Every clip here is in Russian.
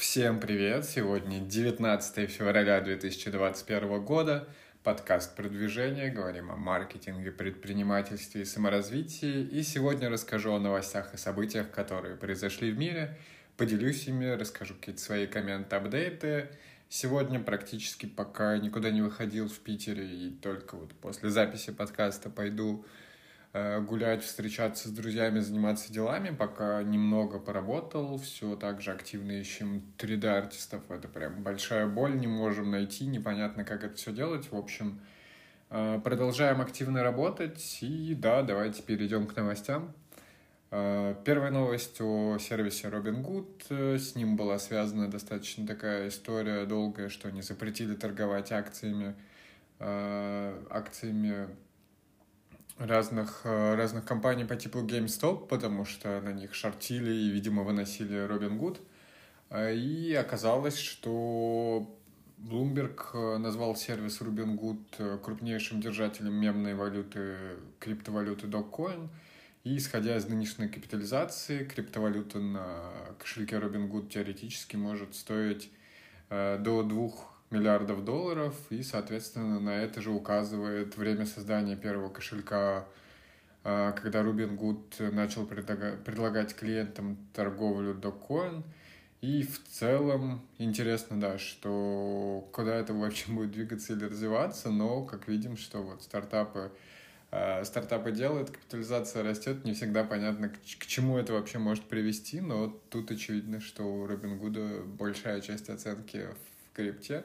Всем привет! Сегодня 19 февраля 2021 года. Подкаст «Продвижение». Говорим о маркетинге, предпринимательстве и саморазвитии. И сегодня расскажу о новостях и событиях, которые произошли в мире. Поделюсь ими, расскажу какие-то свои комменты, апдейты. Сегодня практически пока никуда не выходил в Питере и только вот после записи подкаста пойду гулять, встречаться с друзьями, заниматься делами, пока немного поработал, все так же активно ищем 3D-артистов, это прям большая боль, не можем найти, непонятно, как это все делать, в общем, э, продолжаем активно работать, и да, давайте перейдем к новостям. Э, первая новость о сервисе Robinhood. С ним была связана достаточно такая история долгая, что они запретили торговать акциями, акциями разных, э, разных компаний по типу GameStop, потому что на них шортили и, видимо, выносили Робин Гуд. Э, и оказалось, что Bloomberg э, назвал сервис Robinhood крупнейшим держателем мемной валюты, криптовалюты Dogecoin. И исходя из нынешней капитализации, криптовалюта на кошельке Robinhood теоретически может стоить до 2 миллиардов долларов, и, соответственно, на это же указывает время создания первого кошелька, а, когда Рубин Гуд начал предлагать клиентам торговлю Dogecoin. И в целом интересно, да, что куда это вообще будет двигаться или развиваться, но как видим, что вот стартапы а, стартапы делают, капитализация растет, не всегда понятно, к, к чему это вообще может привести, но тут очевидно, что у Робин Гуда большая часть оценки крипте,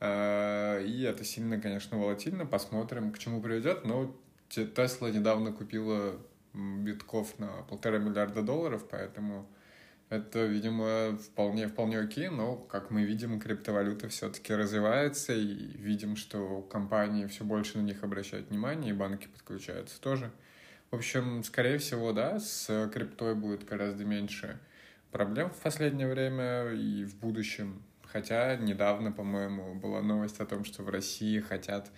а, и это сильно, конечно, волатильно. Посмотрим, к чему приведет. Но Тесла недавно купила битков на полтора миллиарда долларов, поэтому это, видимо, вполне, вполне окей, но, как мы видим, криптовалюта все-таки развивается, и видим, что компании все больше на них обращают внимание, и банки подключаются тоже. В общем, скорее всего, да, с криптой будет гораздо меньше проблем в последнее время, и в будущем Хотя недавно, по-моему, была новость о том, что в России хотят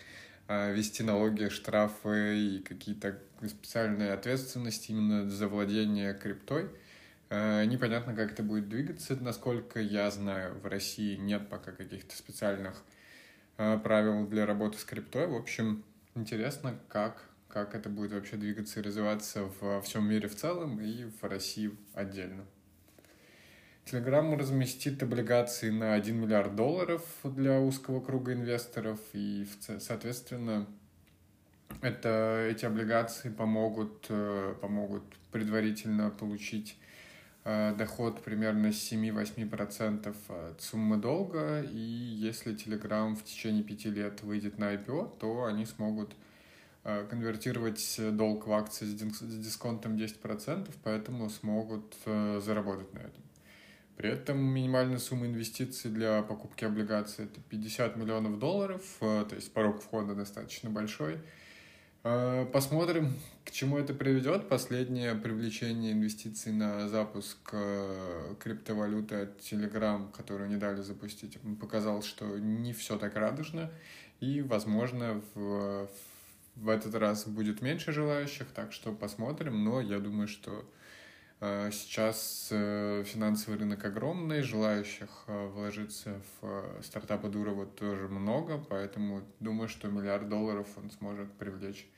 э, вести налоги, штрафы и какие-то специальные ответственности именно за владение криптой. Э, непонятно, как это будет двигаться. Насколько я знаю, в России нет пока каких-то специальных э, правил для работы с криптой. В общем, интересно, как, как это будет вообще двигаться и развиваться во всем мире в целом и в России отдельно. Telegram разместит облигации на 1 миллиард долларов для узкого круга инвесторов, и, соответственно, это, эти облигации помогут, э, помогут предварительно получить э, доход примерно 7-8% от суммы долга, и если Telegram в течение пяти лет выйдет на IPO, то они смогут э, конвертировать долг в акции с дисконтом 10%, поэтому смогут заработать на этом. При этом минимальная сумма инвестиций для покупки облигаций это 50 миллионов долларов, э, то есть порог входа достаточно большой. Э, посмотрим, к чему это приведет. Последнее привлечение инвестиций на запуск э, криптовалюты от Telegram, которую не дали запустить, показал, что не все так радужно. И, возможно, в, в этот раз будет меньше желающих, так что посмотрим. Но я думаю, что сейчас э, финансовый рынок огромный, желающих э, вложиться в стартапы Дурова тоже много, поэтому думаю, что миллиард долларов он сможет привлечь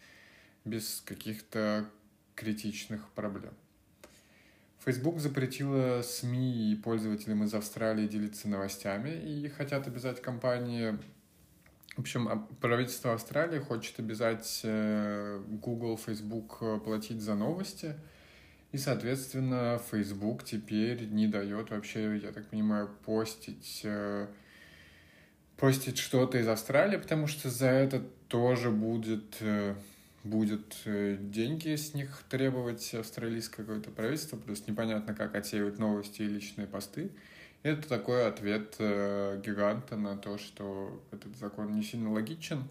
без каких-то критичных проблем. Facebook запретила СМИ и пользователям из Австралии делиться новостями и хотят обязать компании... В общем, а, правительство Австралии хочет обязать Google, Facebook платить за новости – и, соответственно, Facebook теперь не дает вообще, я так понимаю, постить, э, постить что-то из Австралии, потому что за это тоже будет, э, будет э, деньги с них требовать австралийское какое-то правительство, плюс непонятно, как отсеивать новости и личные посты. Это такой ответ гиганта на то, что этот закон не сильно логичен.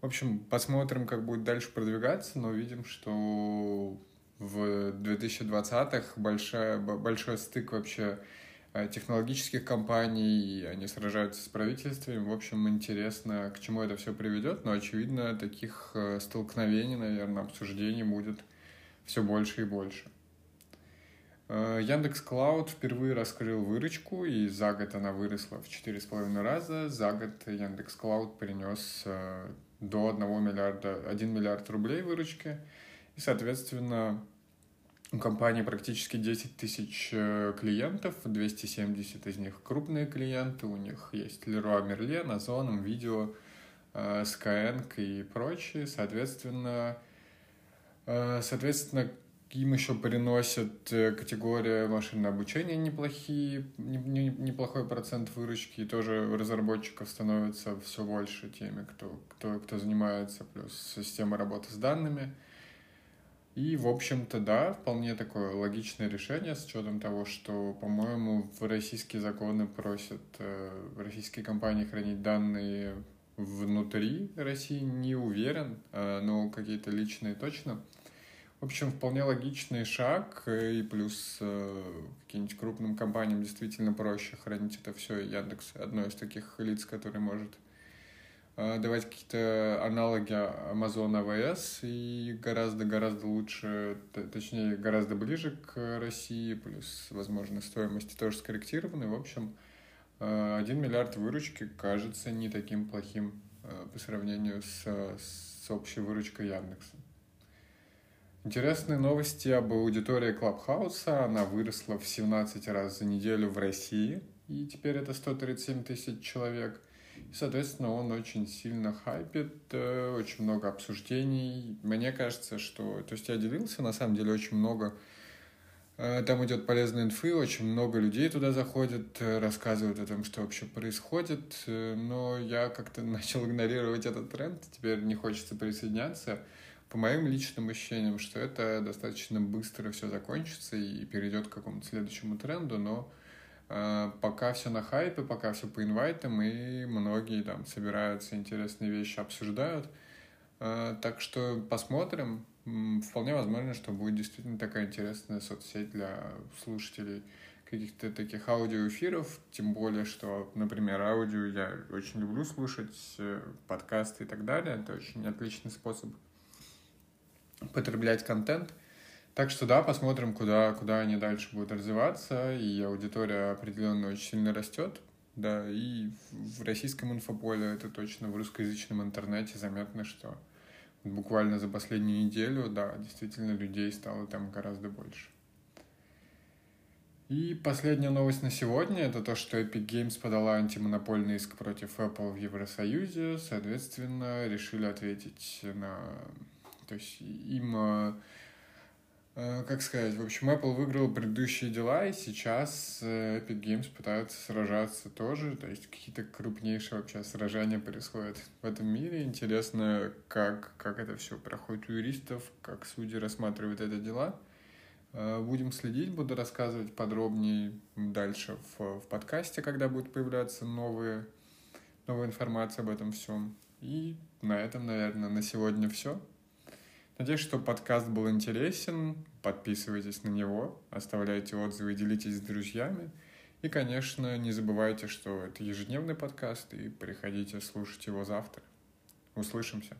В общем, посмотрим, как будет дальше продвигаться, но видим, что в 2020-х большой, большой стык вообще э, технологических компаний, они сражаются с правительствами. В общем, интересно, к чему это все приведет, но, очевидно, таких э, столкновений, наверное, обсуждений будет все больше и больше. Э, Яндекс Клауд впервые раскрыл выручку, и за год она выросла в 4,5 раза. За год Яндекс Клауд принес до 1 миллиарда, 1 миллиард рублей выручки. И, соответственно, у компании практически 10 тысяч э, клиентов, 270 из них крупные клиенты, у них есть Leroy Merlin, Озон, Видео, Skyeng и прочие. Соответственно, соответственно, им еще приносят э, категория машинное обучение неплохие, не, не, неплохой процент выручки, и тоже разработчиков становится все больше теми, кто, кто, кто занимается, плюс система работы с данными. И, в общем-то, да, вполне такое логичное решение с учетом того, что, по-моему, в российские законы просят э, российские компании хранить данные внутри России, не уверен, э, но какие-то личные точно. В общем, вполне логичный шаг, э, и плюс э, каким-нибудь крупным компаниям действительно проще хранить это все. Яндекс одно из таких лиц, который может давать какие-то аналоги Amazon AWS и гораздо-гораздо лучше, точнее, гораздо ближе к России, плюс, возможно, стоимости тоже скорректированы. В общем, 1 миллиард выручки кажется не таким плохим по сравнению с, с общей выручкой Яндекса. Интересные новости об аудитории Клабхауса. Она выросла в 17 раз за неделю в России, и теперь это 137 тысяч человек. Соответственно, он очень сильно хайпит, э, очень много обсуждений. Мне кажется, что... То есть я делился, на самом деле, очень много э, там идет полезная инфы, очень много людей туда заходят, э, рассказывают о том, что вообще происходит, но я как-то начал игнорировать этот тренд, теперь не хочется присоединяться по моим личным ощущениям, что это достаточно быстро все закончится и перейдет к какому-то следующему тренду, но пока все на хайпе, пока все по инвайтам, и многие там собираются, интересные вещи обсуждают. Э, так что посмотрим. Вполне возможно, что будет действительно такая интересная соцсеть для слушателей каких-то таких аудиоэфиров, тем более, что, например, аудио я очень люблю слушать, э, подкасты и так далее. Это очень отличный способ потреблять контент. Так что да, посмотрим, куда, куда они дальше будут развиваться, и аудитория определенно очень сильно растет. Да, и в российском инфополе это точно в русскоязычном интернете заметно, что буквально за последнюю неделю, да, действительно людей стало там гораздо больше. И последняя новость на сегодня — это то, что Epic Games подала антимонопольный иск против Apple в Евросоюзе. Соответственно, решили ответить на то есть им, э, как сказать, в общем, Apple выиграл предыдущие дела, и сейчас э, Epic Games пытаются сражаться тоже, то есть какие-то крупнейшие вообще сражения происходят в этом мире. Интересно, как, как это все проходит у юристов, как судьи рассматривают это дела. Будем следить, буду рассказывать подробнее дальше в, в подкасте, когда будет появляться новые, новая информация об этом всем. И на этом, наверное, на сегодня все. Надеюсь, что подкаст был интересен. Подписывайтесь на него, оставляйте отзывы, делитесь с друзьями. И, конечно, не забывайте, что это ежедневный подкаст, и приходите слушать его завтра. Услышимся.